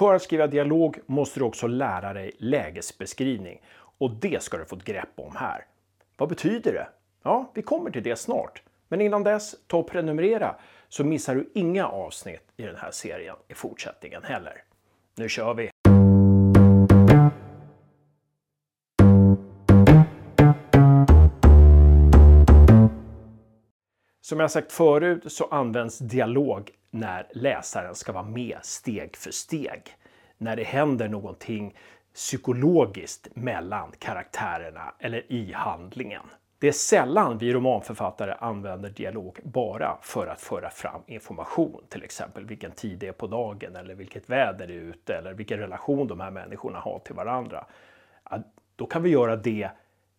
För att skriva dialog måste du också lära dig lägesbeskrivning och det ska du få ett grepp om här. Vad betyder det? Ja, vi kommer till det snart. Men innan dess, ta och prenumerera så missar du inga avsnitt i den här serien i fortsättningen heller. Nu kör vi! Som jag sagt förut så används dialog när läsaren ska vara med steg för steg. När det händer någonting psykologiskt mellan karaktärerna eller i handlingen. Det är sällan vi romanförfattare använder dialog bara för att föra fram information, till exempel vilken tid det är på dagen eller vilket väder det är ute eller vilken relation de här människorna har till varandra. Då kan vi göra det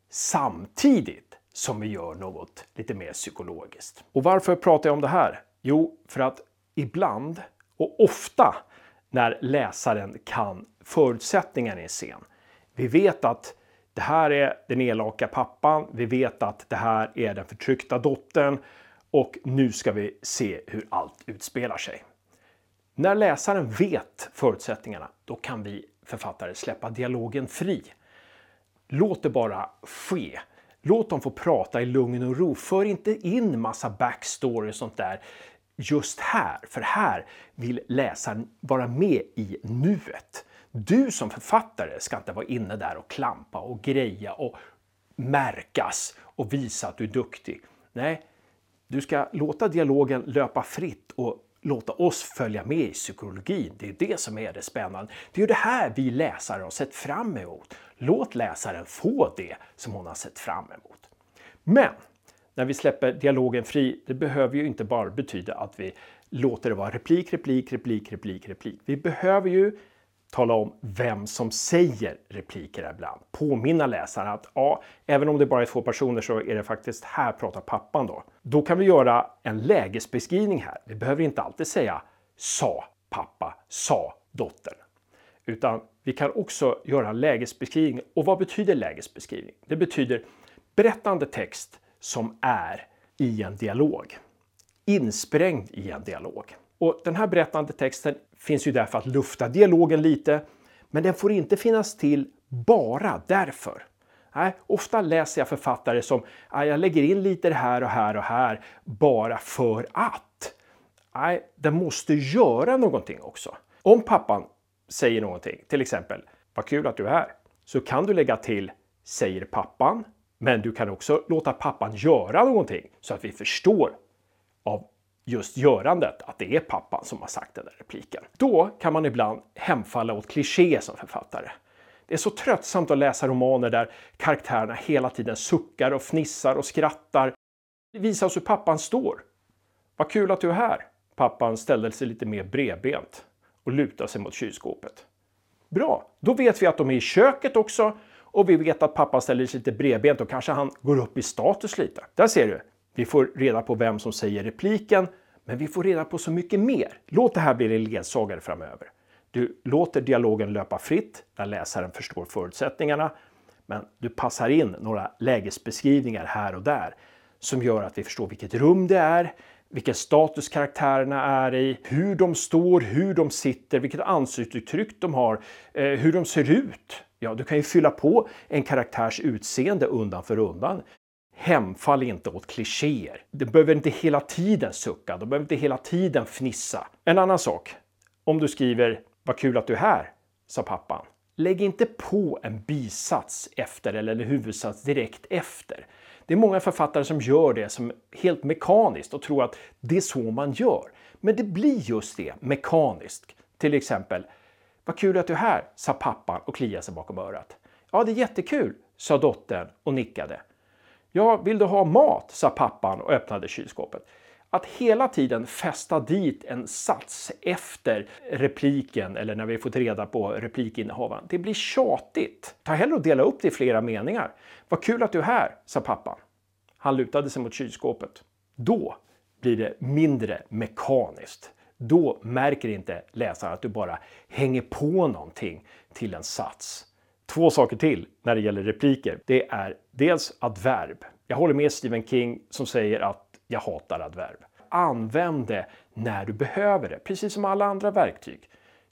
samtidigt som vi gör något lite mer psykologiskt. Och varför pratar jag om det här? Jo, för att ibland och ofta när läsaren kan förutsättningarna i en scen. Vi vet att det här är den elaka pappan. Vi vet att det här är den förtryckta dottern och nu ska vi se hur allt utspelar sig. När läsaren vet förutsättningarna, då kan vi författare släppa dialogen fri. Låt det bara ske. Låt dem få prata i lugn och ro. För inte in massa backstory och sånt där just här, för här vill läsaren vara med i nuet. Du som författare ska inte vara inne där och klampa och greja och märkas och visa att du är duktig. Nej, du ska låta dialogen löpa fritt och låta oss följa med i psykologin. Det är det som är det spännande. Det är det här vi läsare har sett fram emot. Låt läsaren få det som hon har sett fram emot. Men när vi släpper dialogen fri, det behöver ju inte bara betyda att vi låter det vara replik, replik, replik, replik, replik. Vi behöver ju tala om vem som säger repliker ibland. Påminna läsaren att ja, även om det bara är två personer så är det faktiskt här pratar pappan då. Då kan vi göra en lägesbeskrivning här. Vi behöver inte alltid säga sa pappa, sa dottern. Utan vi kan också göra en lägesbeskrivning. Och vad betyder lägesbeskrivning? Det betyder berättande text som är i en dialog. Insprängd i en dialog. Och den här berättande texten finns ju där för att lufta dialogen lite, men den får inte finnas till bara därför. Nej, ofta läser jag författare som jag lägger in lite här och här och här bara för att. Nej, den måste göra någonting också. Om pappan säger någonting, till exempel “Vad kul att du är här”, så kan du lägga till “säger pappan”, men du kan också låta pappan göra någonting så att vi förstår av just görandet att det är pappan som har sagt den där repliken. Då kan man ibland hemfalla åt kliché som författare. Det är så tröttsamt att läsa romaner där karaktärerna hela tiden suckar och fnissar och skrattar. Visa oss hur pappan står. Vad kul att du är här. Pappan ställde sig lite mer bredbent och lutade sig mot kylskåpet. Bra, då vet vi att de är i köket också och vi vet att pappa ställer sig lite bredbent och kanske han går upp i status lite. Där ser du, vi får reda på vem som säger repliken, men vi får reda på så mycket mer. Låt det här bli din ledsagare framöver. Du låter dialogen löpa fritt när läsaren förstår förutsättningarna, men du passar in några lägesbeskrivningar här och där som gör att vi förstår vilket rum det är, vilken status karaktärerna är i, hur de står, hur de sitter, vilket ansiktsuttryck de har, eh, hur de ser ut. Ja, du kan ju fylla på en karaktärs utseende undan för undan. Hemfall inte åt klichéer. Du behöver inte hela tiden sucka, du behöver inte hela tiden fnissa. En annan sak. Om du skriver “Vad kul att du är här”, sa pappan. Lägg inte på en bisats efter eller en huvudsats direkt efter. Det är många författare som gör det som helt mekaniskt och tror att det är så man gör. Men det blir just det, mekaniskt. Till exempel “Vad kul att du är här”, sa pappan och kliade sig bakom örat. Ja, det är jättekul, sa dottern och nickade. Ja, vill du ha mat? sa pappan och öppnade kylskåpet. Att hela tiden fästa dit en sats efter repliken eller när vi fått reda på replikinnehavaren, det blir tjatigt. Ta hellre och dela upp det i flera meningar. Vad kul att du är här, sa pappan. Han lutade sig mot kylskåpet. Då blir det mindre mekaniskt. Då märker inte läsaren att du bara hänger på någonting till en sats. Två saker till när det gäller repliker. Det är dels adverb. Jag håller med Stephen King som säger att jag hatar adverb. Använd det när du behöver det, precis som alla andra verktyg.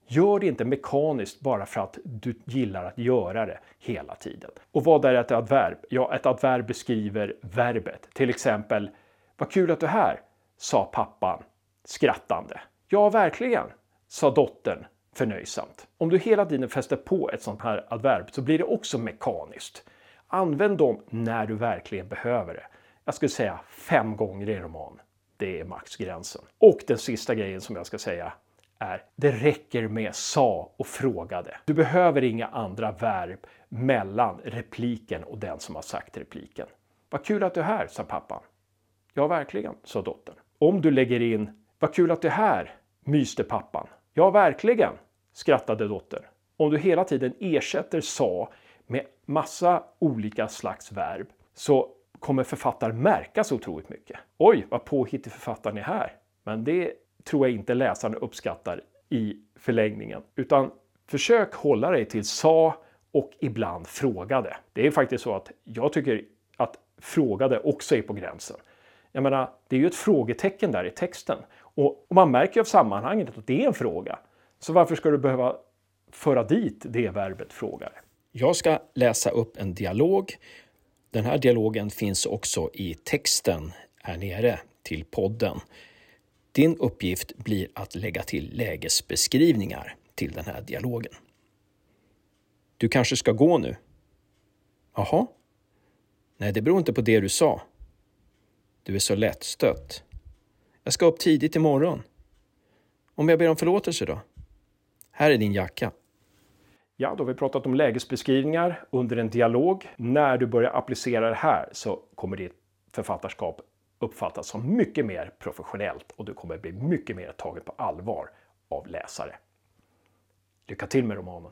Gör det inte mekaniskt bara för att du gillar att göra det hela tiden. Och vad är ett adverb? Ja, ett adverb beskriver verbet. Till exempel, vad kul att du är här, sa pappan skrattande. Ja, verkligen, sa dottern förnöjsamt. Om du hela tiden fäster på ett sånt här adverb så blir det också mekaniskt. Använd dem när du verkligen behöver det. Jag skulle säga fem gånger i roman. Det är maxgränsen. Och den sista grejen som jag ska säga är det räcker med sa och frågade. Du behöver inga andra verb mellan repliken och den som har sagt repliken. Vad kul att du är här, sa pappan. Ja, verkligen, sa dottern. Om du lägger in Vad kul att du är här, myste pappan. Ja, verkligen, skrattade dottern. Om du hela tiden ersätter sa med massa olika slags verb så kommer författaren märka så otroligt mycket. Oj, vad påhittig författaren är här. Men det tror jag inte läsaren uppskattar i förlängningen. Utan försök hålla dig till sa och ibland frågade. Det är faktiskt så att jag tycker att frågade också är på gränsen. Jag menar, det är ju ett frågetecken där i texten och man märker ju av sammanhanget att det är en fråga. Så varför ska du behöva föra dit det verbet frågar? Jag ska läsa upp en dialog. Den här dialogen finns också i texten här nere till podden. Din uppgift blir att lägga till lägesbeskrivningar till den här dialogen. Du kanske ska gå nu? Jaha? Nej, det beror inte på det du sa. Du är så lättstött. Jag ska upp tidigt imorgon. Om jag ber om förlåtelse då? Här är din jacka. Ja, då har vi pratat om lägesbeskrivningar under en dialog. När du börjar applicera det här så kommer ditt författarskap uppfattas som mycket mer professionellt och du kommer bli mycket mer tagen på allvar av läsare. Lycka till med romanen!